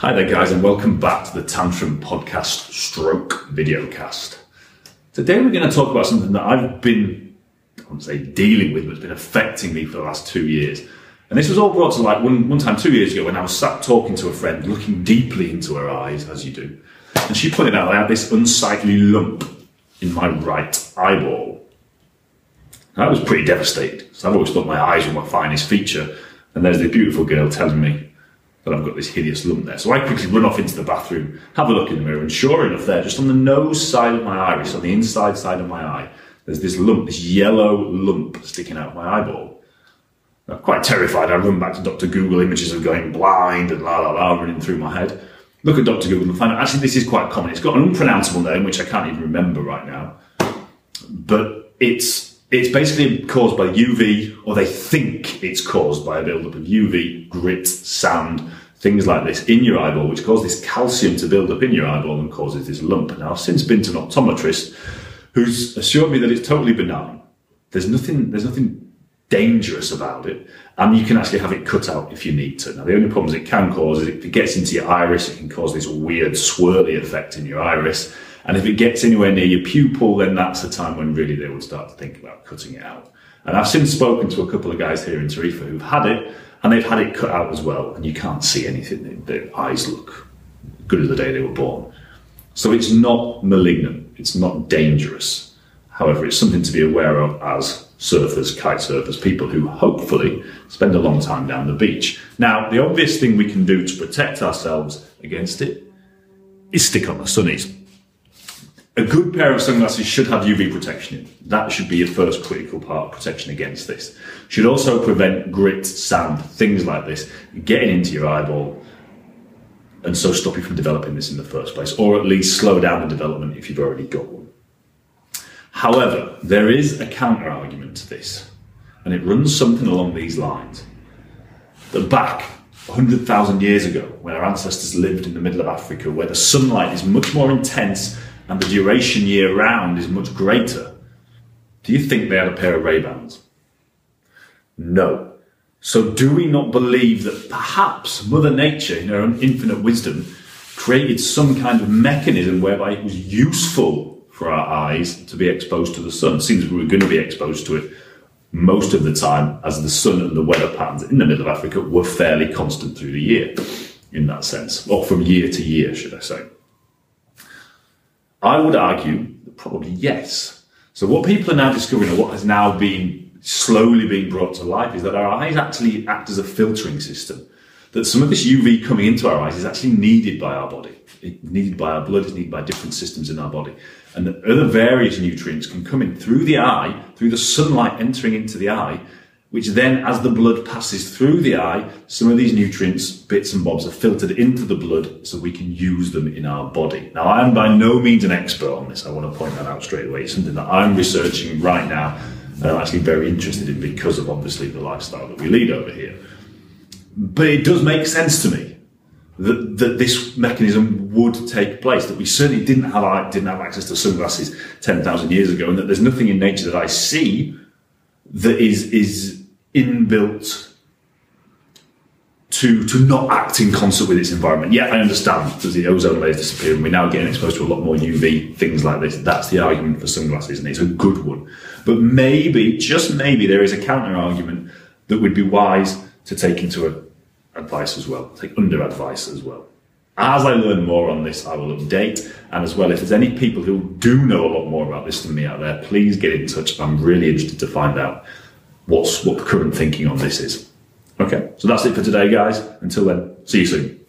Hi there, guys, and welcome back to the Tantrum Podcast Stroke Videocast. Today, we're going to talk about something that I've been, I won't say dealing with, but it's been affecting me for the last two years. And this was all brought to light one, one time two years ago when I was sat talking to a friend, looking deeply into her eyes, as you do. And she pointed out I had this unsightly lump in my right eyeball. I was pretty devastated. So I've always thought my eyes were my finest feature. And there's the beautiful girl telling me that I've got this hideous lump there. So I quickly run off into the bathroom, have a look in the mirror, and sure enough, there, just on the nose side of my iris, on the inside side of my eye, there's this lump, this yellow lump sticking out of my eyeball. I'm quite terrified. I run back to Dr. Google images of going blind and la la la running through my head. Look at Dr. Google and find out actually this is quite common. It's got an unpronounceable name which I can't even remember right now. But it's it's basically caused by UV, or they think it's caused by a buildup of UV, grit, sand, things like this in your eyeball, which cause this calcium to build up in your eyeball and causes this lump. Now, I've since been to an optometrist who's assured me that it's totally benign. There's nothing, there's nothing dangerous about it, and you can actually have it cut out if you need to. Now, the only problems it can cause is if it gets into your iris, it can cause this weird swirly effect in your iris and if it gets anywhere near your pupil, then that's the time when really they would start to think about cutting it out. And I've since spoken to a couple of guys here in Tarifa who've had it, and they've had it cut out as well, and you can't see anything. Their eyes look good as the day they were born. So it's not malignant, it's not dangerous. However, it's something to be aware of as surfers, kite surfers, people who hopefully spend a long time down the beach. Now, the obvious thing we can do to protect ourselves against it is stick on the sunnies. A good pair of sunglasses should have UV protection in. That should be your first critical part protection against this. Should also prevent grit, sand, things like this getting into your eyeball and so stop you from developing this in the first place, or at least slow down the development if you've already got one. However, there is a counter argument to this, and it runs something along these lines. That back 100,000 years ago, when our ancestors lived in the middle of Africa, where the sunlight is much more intense and the duration year round is much greater, do you think they had a pair of Ray-Bans? No. So do we not believe that perhaps Mother Nature, in her own infinite wisdom, created some kind of mechanism whereby it was useful for our eyes to be exposed to the sun? Seems we were going to be exposed to it most of the time as the sun and the weather patterns in the middle of Africa were fairly constant through the year in that sense, or from year to year, should I say. I would argue probably yes. So what people are now discovering, or what has now been slowly being brought to life, is that our eyes actually act as a filtering system. That some of this UV coming into our eyes is actually needed by our body. It's needed by our blood, it's needed by different systems in our body. And that other various nutrients can come in through the eye, through the sunlight entering into the eye, which then, as the blood passes through the eye, some of these nutrients, bits and bobs, are filtered into the blood so we can use them in our body. Now, I am by no means an expert on this. I want to point that out straight away. It's something that I'm researching right now and I'm actually very interested in because of obviously the lifestyle that we lead over here. But it does make sense to me that, that this mechanism would take place, that we certainly didn't have, uh, didn't have access to sunglasses 10,000 years ago, and that there's nothing in nature that I see that is is inbuilt to to not act in concert with its environment. Yeah, I understand because the ozone layer is disappearing. We're now getting exposed to a lot more UV things like this. That's the argument for sunglasses, and it's a good one. But maybe, just maybe, there is a counter argument that would be wise to take into advice as well, take under advice as well. As I learn more on this, I will update. And as well, if there's any people who do know a lot more about this than me out there, please get in touch. I'm really interested to find out what's what the current thinking on this is. Okay, so that's it for today, guys. Until then, see you soon.